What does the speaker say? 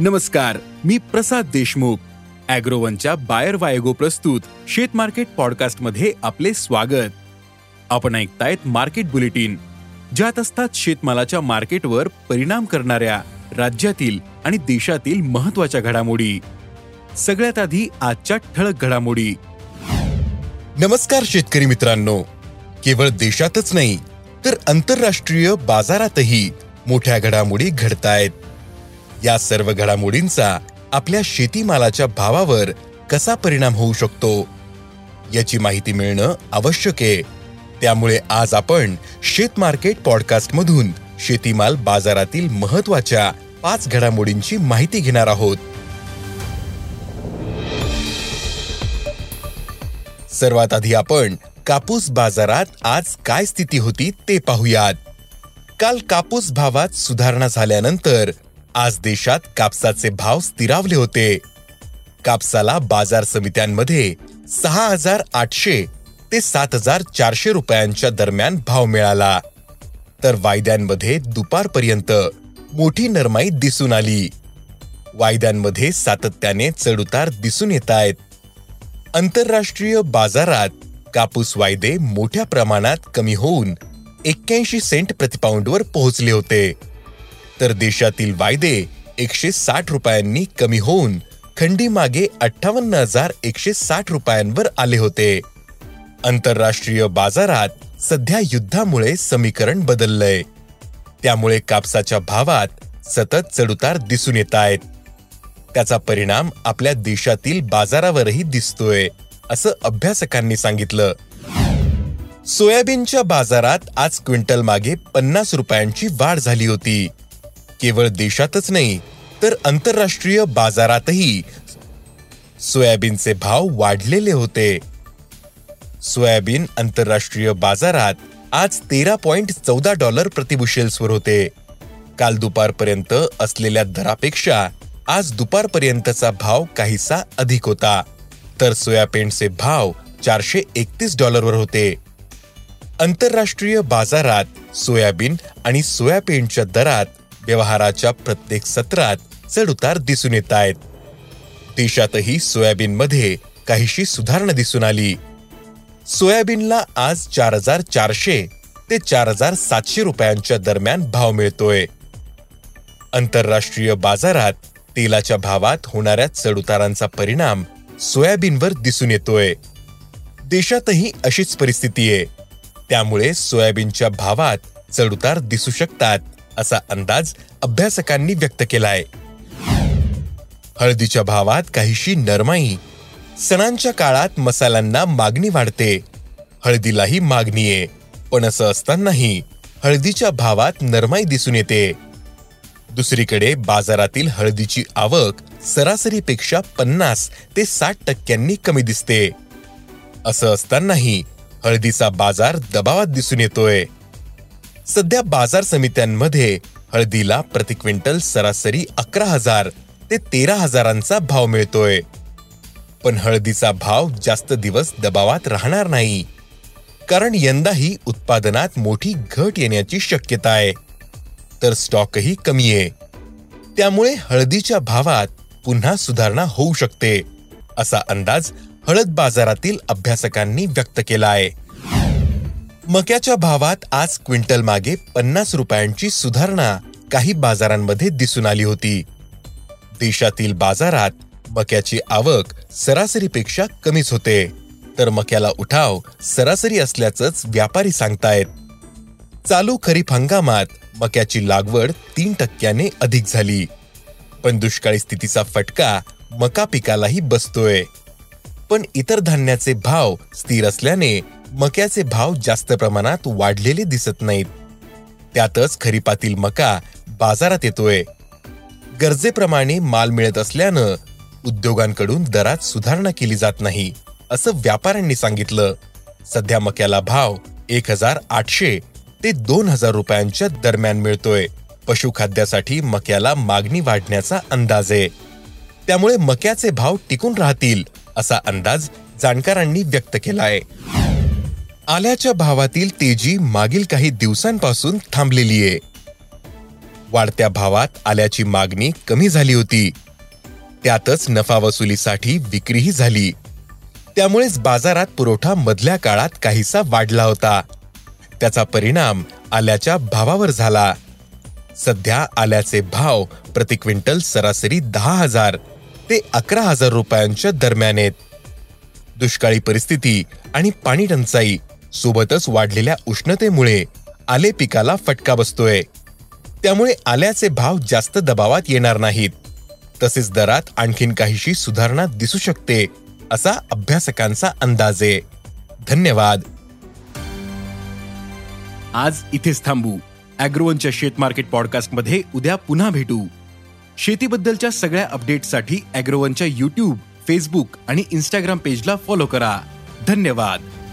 नमस्कार मी प्रसाद देशमुख. अॅग्रोवनच्या बायर वायगो प्रस्तुत शेत मार्केट पॉडकास्टमध्ये आपले स्वागत. आपण ऐकतायत मार्केट बुलेटिन. ज्यात असतात शेतमालाच्या मार्केटवर परिणाम करणाऱ्या राज्यातील आणि देशातील महत्त्वाच्या घडामोडी. सगळ्यात आधी आजच्या ठळक घडामोडी. नमस्कार शेतकरी मित्रांनो. केवळ देशातच नाही तर आंतरराष्ट्रीय बाजारातही मोठ्या घडामोडी घडतायत. या सर्व घडामोडींचा आपल्या शेतीमालाच्या भावावर कसा परिणाम होऊ शकतो? याची माहिती मिळणं आवश्यक आहे. त्यामुळे आज आपण शेत मार्केट शेतीमाल बाजारातील महत्त्वाच्या पाच घडामोडींची माहिती घेणार आहोत. सर्वात आधी आपण कापूस बाजारात आज काय स्थिती होती ते पाहूयात. काल कापूस भावात सुधारणा झाल्यानंतर आज देशात कापसाचे भाव स्थिरावले होते. कापसाला बाजार समित्यांमध्ये सहा हजार आठशे ते सात हजार चारशे रुपयांच्या दरम्यान भाव मिळाला. तर वायद्यांमध्ये दुपारपर्यंत मोठी नरमाई दिसून आली. वायद्यांमध्ये सातत्याने चढउतार दिसून येत आहेत. आंतरराष्ट्रीय बाजारात कापूस वायदे मोठ्या प्रमाणात कमी होऊन एक्क्याऐंशी सेंट प्रतिपाऊंडवर पोहोचले होते. तर देशातील वायदे एकशे साठ रुपयांनी कमी होऊन खंडीमागे अठ्ठावन्न हजार एकशे साठ रुपयांवर आले होते. आंतरराष्ट्रीय बाजारात सध्या युद्धामुळे समीकरण बदललंय. त्यामुळे कापसाच्या भावात सतत चढउतार दिसून येत आहेत. त्याचा परिणाम आपल्या देशातील बाजारावरही दिसतोय असं अभ्यासकांनी सांगितलं. सोयाबीनच्या बाजारात आज क्विंटल मागे पन्नास रुपयांची वाढ झाली होती. केवळ देशातच नाही तर आंतरराष्ट्रीय बाजारातही सोयाबीनचे भाव वाढलेले होते. सोयाबीन आंतरराष्ट्रीय बाजारात आज तेरा पॉइंट चौदा डॉलर प्रतिबुशेल्सवर होते. काल दुपारपर्यंत असलेल्या दरापेक्षा आज दुपारपर्यंतचा भाव काहीसा अधिक होता तर सोयाबीनचे भाव चारशे एकतीस डॉलरवर होते. आंतरराष्ट्रीय बाजारात सोयाबीन आणि सोयाबीनच्या दरात व्यवहाराच्या प्रत्येक सत्रात चढउतार दिसून येत आहेत. देशातही सोयाबीनमध्ये काहीशी सुधारणा दिसून आली. सोयाबीनला आज चार हजार चारशे ते चार हजार सातशे रुपयांच्या दरम्यान भाव मिळतोय. आंतरराष्ट्रीय बाजारात तेलाच्या भावात होणाऱ्या चढउतारांचा परिणाम सोयाबीनवर दिसून येतोय. देशातही अशीच परिस्थिती आहे. त्यामुळे सोयाबीनच्या भावात चढउतार दिसू शकतात. असा अंदाज अभ्यासकांनी व्यक्त केलाय. हळदीच्या भावात काहीशी नरमाई सणांच्या काळात मसाल्यांना मागणी वाढते. हळदीलाही मागणी आहे पण असं असतानाही हळदीच्या भावात नरमाई दिसून येते. दुसरीकडे बाजारातील हळदीची आवक सरासरीपेक्षा पन्नास ते साठ टक्क्यांनी कमी दिसते. असं असतानाही हळदीचा बाजार दबावात दिसून येतोय. सध्या बाजार समित्यांमध्ये हळदीला प्रति क्विंटल सरासरी अकरा हजार ते तेरा हजारांचा भाव मिळतोय. पण हळदीचा भाव जास्त दिवस दबावात राहणार नाही. कारण यंदाही उत्पादनात मोठी घट येण्याची शक्यता आहे. तर स्टॉकही कमी आहे. त्यामुळे हळदीच्या भावात पुन्हा सुधारणा होऊ शकते असा अंदाज हळद बाजारातील अभ्यासकांनी व्यक्त केला आहे. मक्याच्या भावात आज क्विंटल मागे पन्नास रुपयांची सुधारणा काही बाजारांमध्ये दिसून आली होती. देशातील बाजारात मक्याची आवक सरासरीपेक्षा कमीच होते. तर मक्याला उठाव सरासरी असल्याचंच व्यापारी सांगतायत. चालू खरीप हंगामात मक्याची लागवड तीन टक्क्याने अधिक झाली. पण दुष्काळी स्थितीचा फटका मका पिकालाही बसतोय. पण इतर धान्याचे भाव स्थिर असल्याने मक्याचे भाव जास्त प्रमाणात वाढलेले दिसत नाहीत. त्यातच खरीपातील मका बाजारात येतोय. गरजेप्रमाणे माल मिळत असल्यानं उद्योगांकडून दरात सुधारणा केली जात नाही असं व्यापाऱ्यांनी सांगितलं. सध्या मक्याला भाव एक हजार आठशे ते दोन हजार रुपयांच्या दरम्यान मिळतोय. पशुखाद्यासाठी मक्याला मागणी वाढण्याचा अंदाज आहे. त्यामुळे मक्याचे भाव टिकून राहतील असा अंदाज जाणकारांनी व्यक्त केलाय. आल्याच्या भावातील तेजी मागील काही दिवसांपासून थांबलेली आहे. वाढत्या भावात आल्याची मागणी कमी झाली होती. त्यातच नफा वसुलीसाठी विक्रीही झाली. त्यामुळेच बाजारात पुरवठा मधल्या काळात काहीसा वाढला होता. त्याचा परिणाम आल्याच्या भावावर झाला. सध्या आल्याचे भाव प्रति क्विंटल सरासरी दहा हजार ते अकरा हजार रुपयांच्या दरम्यान आहेत. दुष्काळी परिस्थिती आणि पाणी टंचाई सोबतच वाढलेल्या उष्णतेमुळे आले पिकाला फटका बसतोय. त्यामुळे आल्याचे भाव जास्त दबावात येणार नाहीत. तसेच दरात आणखीन काहीशी सुधारणा दिसू शकते असा अभ्यासकांचा अंदाज. आहे धन्यवाद. आज इथेच थांबू. अॅग्रोवनच्या शेत मार्केट पॉडकास्टमध्ये उद्या पुन्हा भेटू. शेतीबद्दलच्या सगळ्या अपडेट्ससाठी अॅग्रोवनच्या युट्यूब फेसबुक आणि इन्स्टाग्राम पेजला फॉलो करा. धन्यवाद.